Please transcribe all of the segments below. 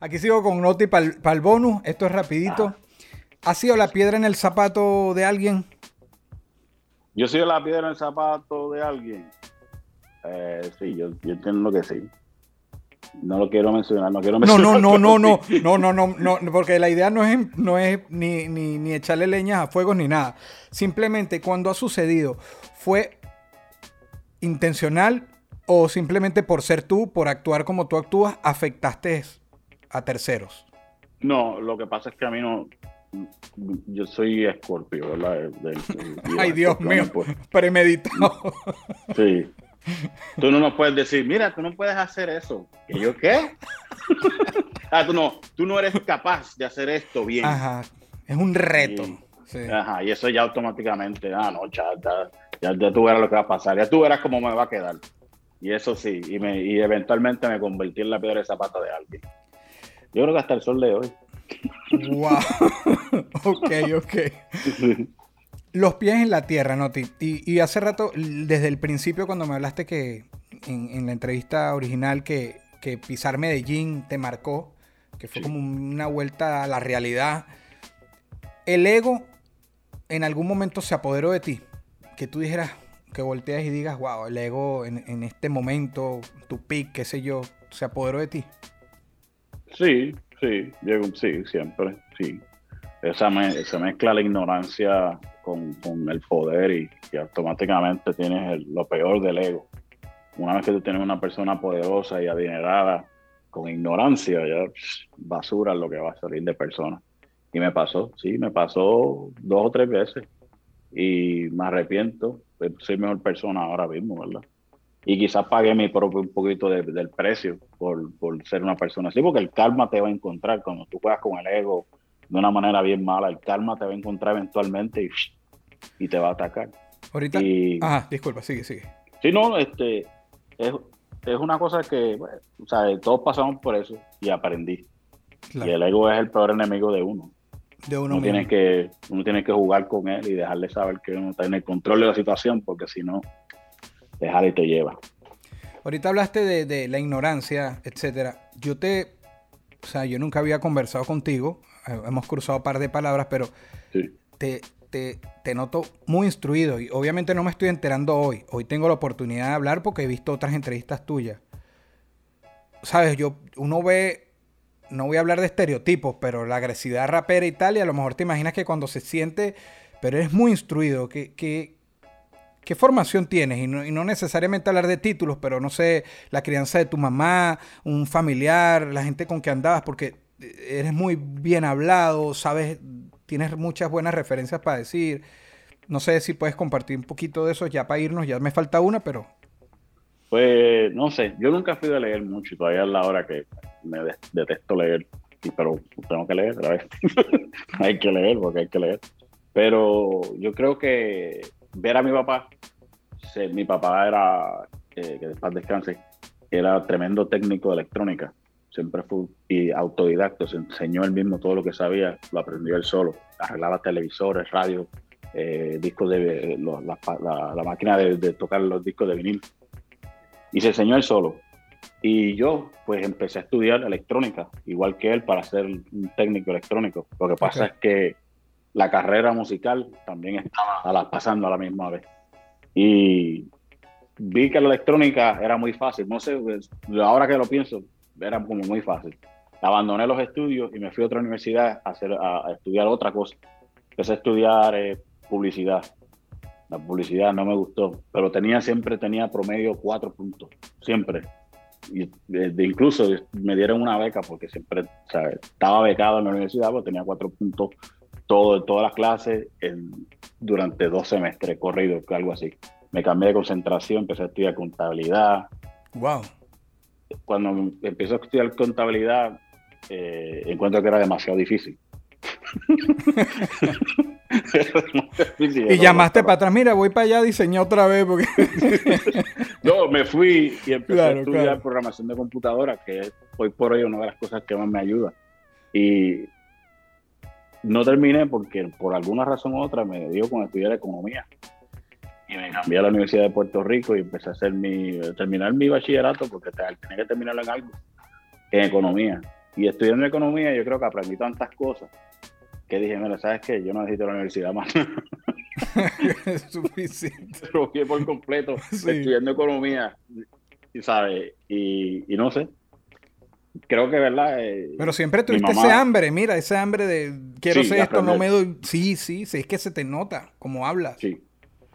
Aquí sigo con Noti para el, bonus. Esto es rapidito. ¿Ha sido la piedra en el zapato de alguien? Yo he sido la piedra en el zapato de alguien. Eh, sí, yo, yo entiendo que sí. No lo quiero mencionar, no quiero mencionar. No, no, no, no, no, no, no, no, no, porque la idea no es, no es ni, ni, ni echarle leñas a fuegos ni nada. Simplemente cuando ha sucedido, ¿fue intencional o simplemente por ser tú, por actuar como tú actúas, afectaste eso? A terceros? No, lo que pasa es que a mí no. Yo soy escorpio, ¿verdad? Ay, Dios mío, premeditado. Sí. Tú no nos puedes decir, mira, tú no puedes hacer eso. ¿Y yo qué? ah, tú no, tú no eres capaz de hacer esto bien. Ajá. Es un reto. Ajá, y eso ya automáticamente, ah, no, ya, ya, ya, tú verás lo que va a pasar, ya tú verás cómo me va a quedar. Y eso sí, y, me, y eventualmente me convertí en la piedra de zapato de alguien. Yo creo que hasta el sol de hoy. Wow. ok, ok. Los pies en la tierra, Noti. Y, y hace rato, desde el principio, cuando me hablaste que en, la entrevista original que, que, pisar Medellín te marcó, que fue como una vuelta a la realidad. El ego en algún momento se apoderó de ti. Que tú dijeras, que volteas y digas, wow, el ego en, en este momento, tu pick, qué sé yo, se apoderó de ti. Sí, sí, sí, siempre, sí. Esa, se mezcla la ignorancia con, el poder y, automáticamente tienes lo peor del ego. Una vez que tú tienes una persona poderosa y adinerada con ignorancia, ya basura lo que va a salir de persona. Y me pasó, sí, me pasó dos o tres veces y me arrepiento. Soy mejor persona ahora mismo, ¿verdad? Y quizás pagué mi propio un poquito del precio por, por ser una persona así, porque el karma te va a encontrar cuando tú juegas con el ego de una manera bien mala. El karma te va a encontrar eventualmente y, y te va a atacar. Ahorita. Ajá, disculpa, sigue, sigue. Sí, no, este, es, es una cosa que, o sea, todos pasamos por eso y aprendí. Y el ego es el peor enemigo de uno. De uno, tiene que Uno tiene que jugar con él y dejarle saber que uno está en el control de la situación, porque si no, dejar y te lleva. Ahorita hablaste de, de la ignorancia, etcétera. Yo te, o sea, yo nunca había conversado contigo, eh, hemos cruzado un par de palabras, pero te, te, noto muy instruido y obviamente no me estoy enterando hoy. Hoy tengo la oportunidad de hablar porque he visto otras entrevistas tuyas. Sabes, yo, uno ve, no voy a hablar de estereotipos, pero la agresividad rapera y tal, y a lo mejor te imaginas que cuando se siente, pero eres muy instruido, que, que ¿Qué formación tienes? Y no, y no, necesariamente hablar de títulos, pero no sé, la crianza de tu mamá, un familiar, la gente con que andabas, porque eres muy bien hablado, sabes, tienes muchas buenas referencias para decir. No sé si puedes compartir un poquito de eso ya para irnos, ya me falta una, pero... Pues no sé, yo nunca fui a leer mucho y todavía es la hora que me detesto leer, pero tengo que leer vez. hay que leer porque hay que leer. Pero yo creo que ver a mi papá, mi papá era, eh, que después descanse, era tremendo técnico de electrónica siempre fue y autodidacto, se enseñó él mismo todo lo que sabía, lo aprendió él solo, arreglaba televisores, radio, eh, discos de la, máquina de, tocar los discos de vinil y se enseñó él solo. Y yo pues empecé a estudiar electrónica, igual que él, para ser un técnico electrónico. Lo que pasa es que la carrera musical también estaba pasando a la misma vez. Y vi que la electrónica era muy fácil. No sé, ahora que lo pienso, era como muy fácil. Abandoné los estudios y me fui a otra universidad a, hacer, a, estudiar otra cosa. Empecé a estudiar eh, publicidad. La publicidad no me gustó, pero tenía siempre tenía promedio cuatro puntos, siempre. Y de, incluso me dieron una beca porque siempre estaba becado en la universidad, porque tenía cuatro puntos todo, todas las clases durante dos semestres corridos, algo así. Me cambié de concentración, empecé a estudiar contabilidad. Wow cuando empiezo a estudiar contabilidad, eh, encuentro que era demasiado difícil. y llamaste para atrás, mira, voy para allá a diseñar otra vez. Porque... no, me fui y empecé a estudiar programación de computadora, que es hoy por hoy una de las cosas que más me ayuda. Y no terminé porque por alguna razón u otra me dio con estudiar economía y me cambié a la Universidad de Puerto Rico y empecé a hacer mi, terminar mi bachillerato porque tenía que terminarlo en algo, en economía. Y estudiando economía yo creo que aprendí tantas cosas que dije, mira, ¿sabes qué? Yo no necesito la universidad más. es suficiente. Pero por completo estudiando economía, ¿sabes? Y, y no sé, creo que, ¿verdad? Eh, Pero siempre tuviste ese hambre, mira, ese hambre de quiero ser esto, no me doy. Sí, sí, sí, es que se te nota como hablas. Sí.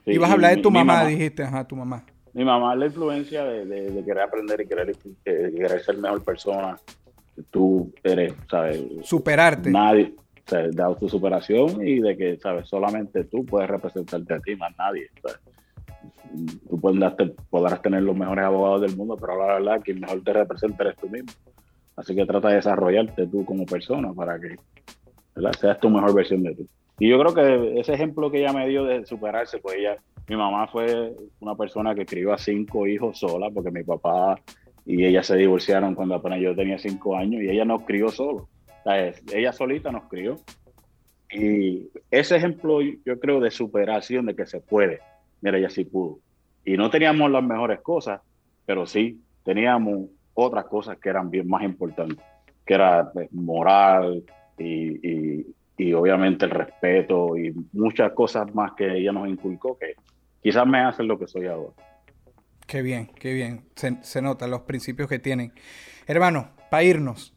Y vas a hablar de tu mamá, dijiste, ajá, tu mamá. Mi mamá la influencia de, querer aprender y querer, querer ser mejor persona. Tú eres, ¿sabes? Superarte. Nadie, o sea, de autosuperación y de que, ¿sabes? Solamente tú puedes representarte a ti, más nadie. Tú puedes podrás tener los mejores abogados del mundo, pero la verdad, quien mejor te representa eres tú mismo. Así que trata de desarrollarte tú como persona para que seas tu mejor versión de ti. Y yo creo que ese ejemplo que ella me dio de superarse, pues ella, mi mamá fue una persona que crió a cinco hijos sola, porque mi papá y ella se divorciaron cuando apenas yo tenía cinco años y ella nos crió solo. ella solita nos crió. Y ese ejemplo yo creo de superación, de que se puede. Mira, ella sí pudo. Y no teníamos las mejores cosas, pero sí teníamos otras cosas que eran bien más importantes, que era pues, moral y, obviamente el respeto y muchas cosas más que ella nos inculcó que quizás me hacen lo que soy ahora. Qué bien, qué bien. Se, se notan los principios que tienen. Hermano, para irnos,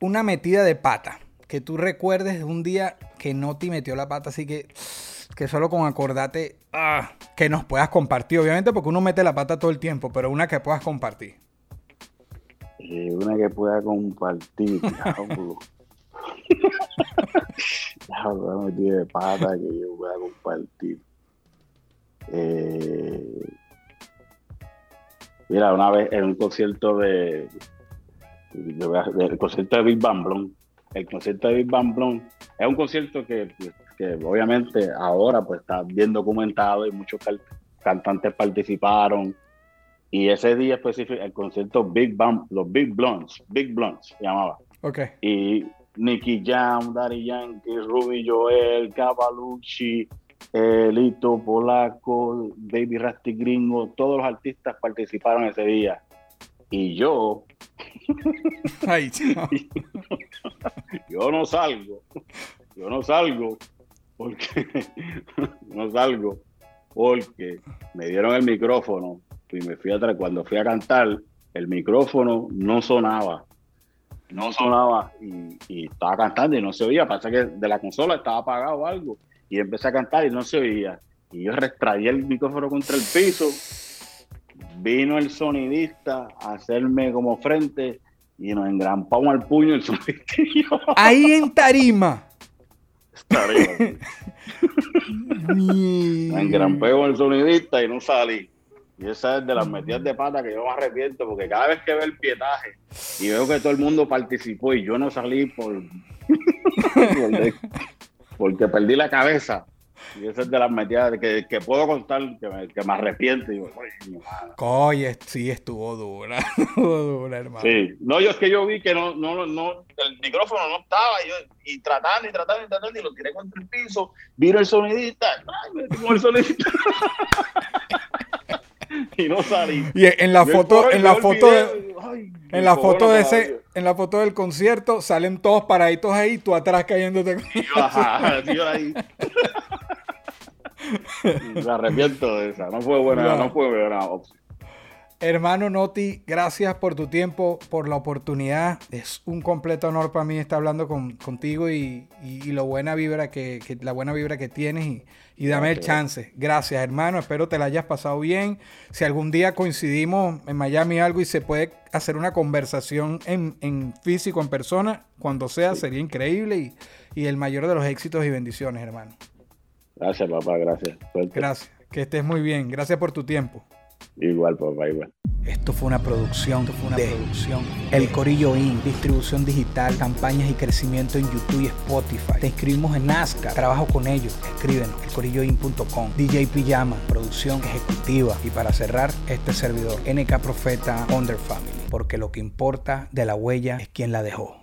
una metida de pata. Que tú recuerdes un día que no te metió la pata, así que que solo con acordate ah, que nos puedas compartir. Obviamente porque uno mete la pata todo el tiempo, pero una que puedas compartir una que pueda compartir, diablo. diablo, me de pata que yo pueda compartir. Eh, mira, una vez en un concierto de, el concierto de Big Bang Blon, el concierto de Big Bang Blon es un concierto que, que, obviamente ahora pues está bien documentado y muchos cantantes participaron y ese día específico, el concierto Big Bang, los Big Blondes, Big Blondes se llamaba. Ok. Y Nicky Jam, Daddy Yankee, Ruby Joel, Cavalucci, eh, Lito Polaco, Baby Rasty Gringo, todos los artistas participaron ese día. Y yo. Ay, yo no salgo. Yo no salgo. Porque. no salgo. Porque me dieron el micrófono y me fui atrás. Cuando fui a cantar, el micrófono no sonaba. No sonaba y, estaba cantando y no se oía. Pasa que de la consola estaba apagado o algo. Y empecé a cantar y no se oía. Y yo retraí el micrófono contra el piso. Vino el sonidista a hacerme como frente y nos engrampamos al puño el sonidista. Ahí en tarima. Tarima. me engrampé con el sonidista y no salí. Y esa es de las metidas de pata que yo me arrepiento, porque cada vez que veo el pietaje y veo que todo el mundo participó y yo no salí por, porque perdí la cabeza. Y esa es de las metidas que, que puedo contar que me, que me arrepiento. Y Oye, sí, estuvo dura. estuvo dura, hermano. Sí, no, yo es que yo vi que no, no, no, el micrófono no estaba y, yo, y tratando y tratando y tratando y lo tiré contra el piso. Vino el sonidista. Ay, me el sonidista. y no salí. Y en la foto, en la foto de, en la foto de ese, en la foto del concierto salen todos paraditos ahí, tú atrás cayéndote. Ajá, tío ahí. Me arrepiento de esa, no fue buena, no, fue buena opción. Hermano Noti, gracias por tu tiempo, por la oportunidad. Es un completo honor para mí estar hablando contigo y, lo buena vibra que, la buena vibra que tienes y, y dame el chance. Gracias, hermano. Espero te la hayas pasado bien. Si algún día coincidimos en Miami algo y se puede hacer una conversación en, físico, en persona, cuando sea, sería increíble y, y el mayor de los éxitos y bendiciones, hermano. Gracias, papá. Gracias. Gracias. Que estés muy bien. Gracias por tu tiempo. Igual, papá, igual. Esto fue una producción, fue una producción. El Corillo In, distribución digital, campañas y crecimiento en YouTube y Spotify. Te inscribimos en Nazca, trabajo con ellos. Escríbenos, elcorilloin.com. DJ Pijama, producción ejecutiva. Y para cerrar, este servidor, NK Profeta Under Family. Porque lo que importa de la huella es quien la dejó.